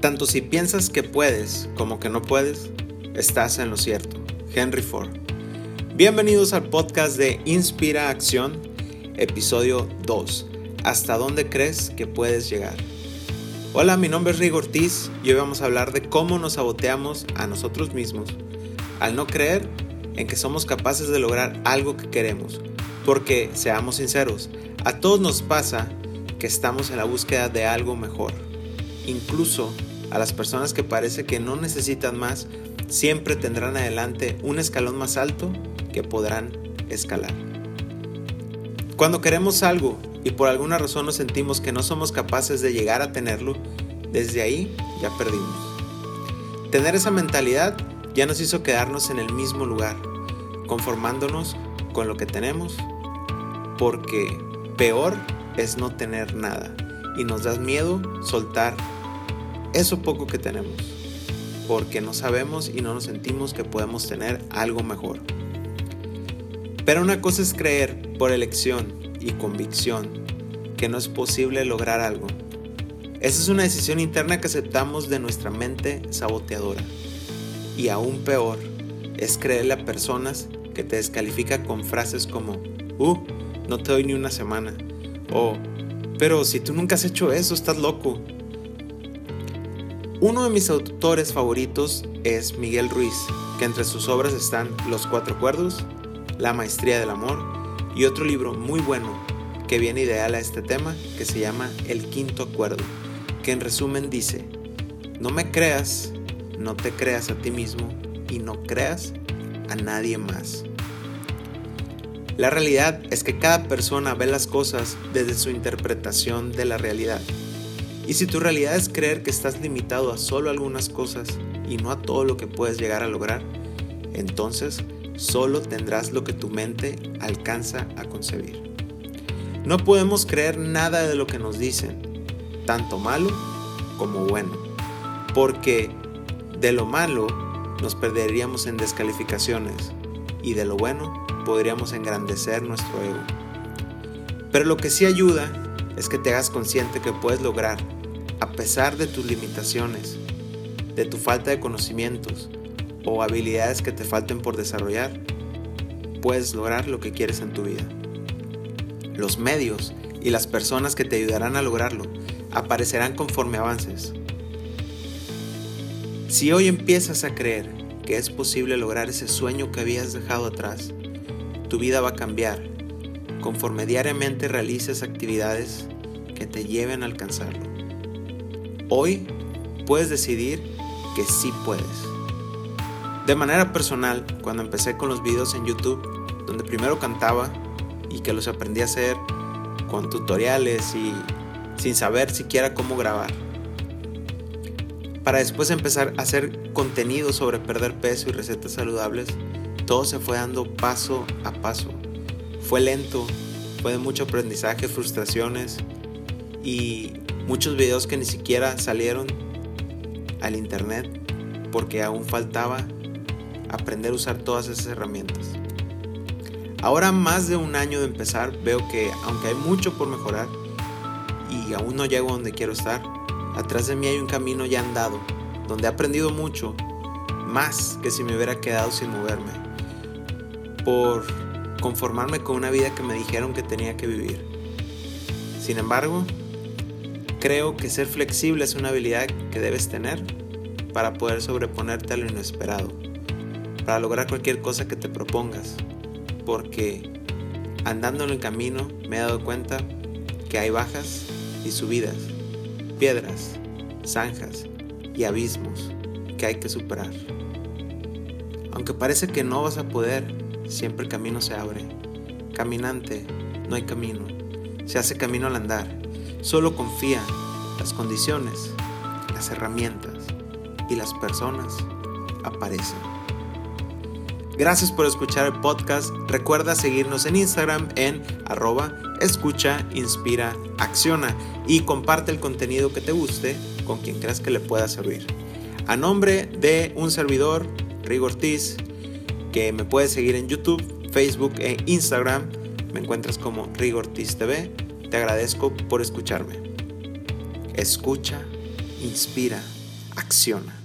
Tanto si piensas que puedes como que no puedes, estás en lo cierto. Henry Ford. Bienvenidos al podcast de Inspira Acción, episodio 2. ¿Hasta dónde crees que puedes llegar? Hola, mi nombre es Rigo Ortiz y hoy vamos a hablar de cómo nos saboteamos a nosotros mismos al no creer en que somos capaces de lograr algo que queremos. Porque, seamos sinceros, a todos nos pasa que estamos en la búsqueda de algo mejor. Incluso a las personas que parece que no necesitan más, siempre tendrán adelante un escalón más alto que podrán escalar. Cuando queremos algo y por alguna razón nos sentimos que no somos capaces de llegar a tenerlo, desde ahí ya perdimos. Tener esa mentalidad ya nos hizo quedarnos en el mismo lugar, conformándonos con lo que tenemos, porque peor es no tener nada y nos da miedo soltar eso poco que tenemos, porque no sabemos y no nos sentimos que podemos tener algo mejor. Pero una cosa es creer por elección y convicción que no es posible lograr algo. Esa es una decisión interna que aceptamos de nuestra mente saboteadora. Y aún peor es creerle a personas que te descalifican con frases como, uh, no te doy ni una semana. O, pero si tú nunca has hecho eso, estás loco. Uno de mis autores favoritos es Miguel Ruiz, que entre sus obras están Los Cuatro Acuerdos, La Maestría del Amor y otro libro muy bueno que viene ideal a este tema que se llama El Quinto Acuerdo, que en resumen dice, no me creas, no te creas a ti mismo y no creas a nadie más. La realidad es que cada persona ve las cosas desde su interpretación de la realidad y si tu realidad es creer que estás limitado a solo algunas cosas y no a todo lo que puedes llegar a lograr, entonces solo tendrás lo que tu mente alcanza a concebir. No podemos creer nada de lo que nos dicen, tanto malo como bueno, porque de lo malo nos perderíamos en descalificaciones y de lo bueno podríamos engrandecer nuestro ego. Pero lo que sí ayuda es que te hagas consciente que puedes lograr a pesar de tus limitaciones, de tu falta de conocimientos o habilidades que te falten por desarrollar, puedes lograr lo que quieres en tu vida. Los medios y las personas que te ayudarán a lograrlo aparecerán conforme avances. Si hoy empiezas a creer que es posible lograr ese sueño que habías dejado atrás, tu vida va a cambiar conforme diariamente realices actividades que te lleven a alcanzarlo. Hoy puedes decidir que sí puedes. De manera personal, cuando empecé con los videos en YouTube, donde primero cantaba y que los aprendí a hacer con tutoriales y sin saber siquiera cómo grabar. Para después empezar a hacer contenido sobre perder peso y recetas saludables, todo se fue dando paso a paso. Fue lento, fue de mucho aprendizaje, frustraciones y Muchos videos que ni siquiera salieron al internet porque aún faltaba aprender a usar todas esas herramientas. Ahora más de un año de empezar veo que aunque hay mucho por mejorar y aún no llego a donde quiero estar, atrás de mí hay un camino ya andado, donde he aprendido mucho, más que si me hubiera quedado sin moverme, por conformarme con una vida que me dijeron que tenía que vivir. Sin embargo, Creo que ser flexible es una habilidad que debes tener para poder sobreponerte a lo inesperado, para lograr cualquier cosa que te propongas, porque andando en el camino me he dado cuenta que hay bajas y subidas, piedras, zanjas y abismos que hay que superar. Aunque parece que no vas a poder, siempre el camino se abre. Caminante, no hay camino. Se hace camino al andar Solo confía. Las condiciones, las herramientas y las personas aparecen. Gracias por escuchar el podcast. Recuerda seguirnos en Instagram en arroba escucha, inspira, acciona y comparte el contenido que te guste con quien creas que le pueda servir. A nombre de un servidor, Rigo Ortiz, que me puedes seguir en YouTube, Facebook e Instagram, me encuentras como Rigo Ortiz TV te agradezco por escucharme. Escucha, inspira, acciona.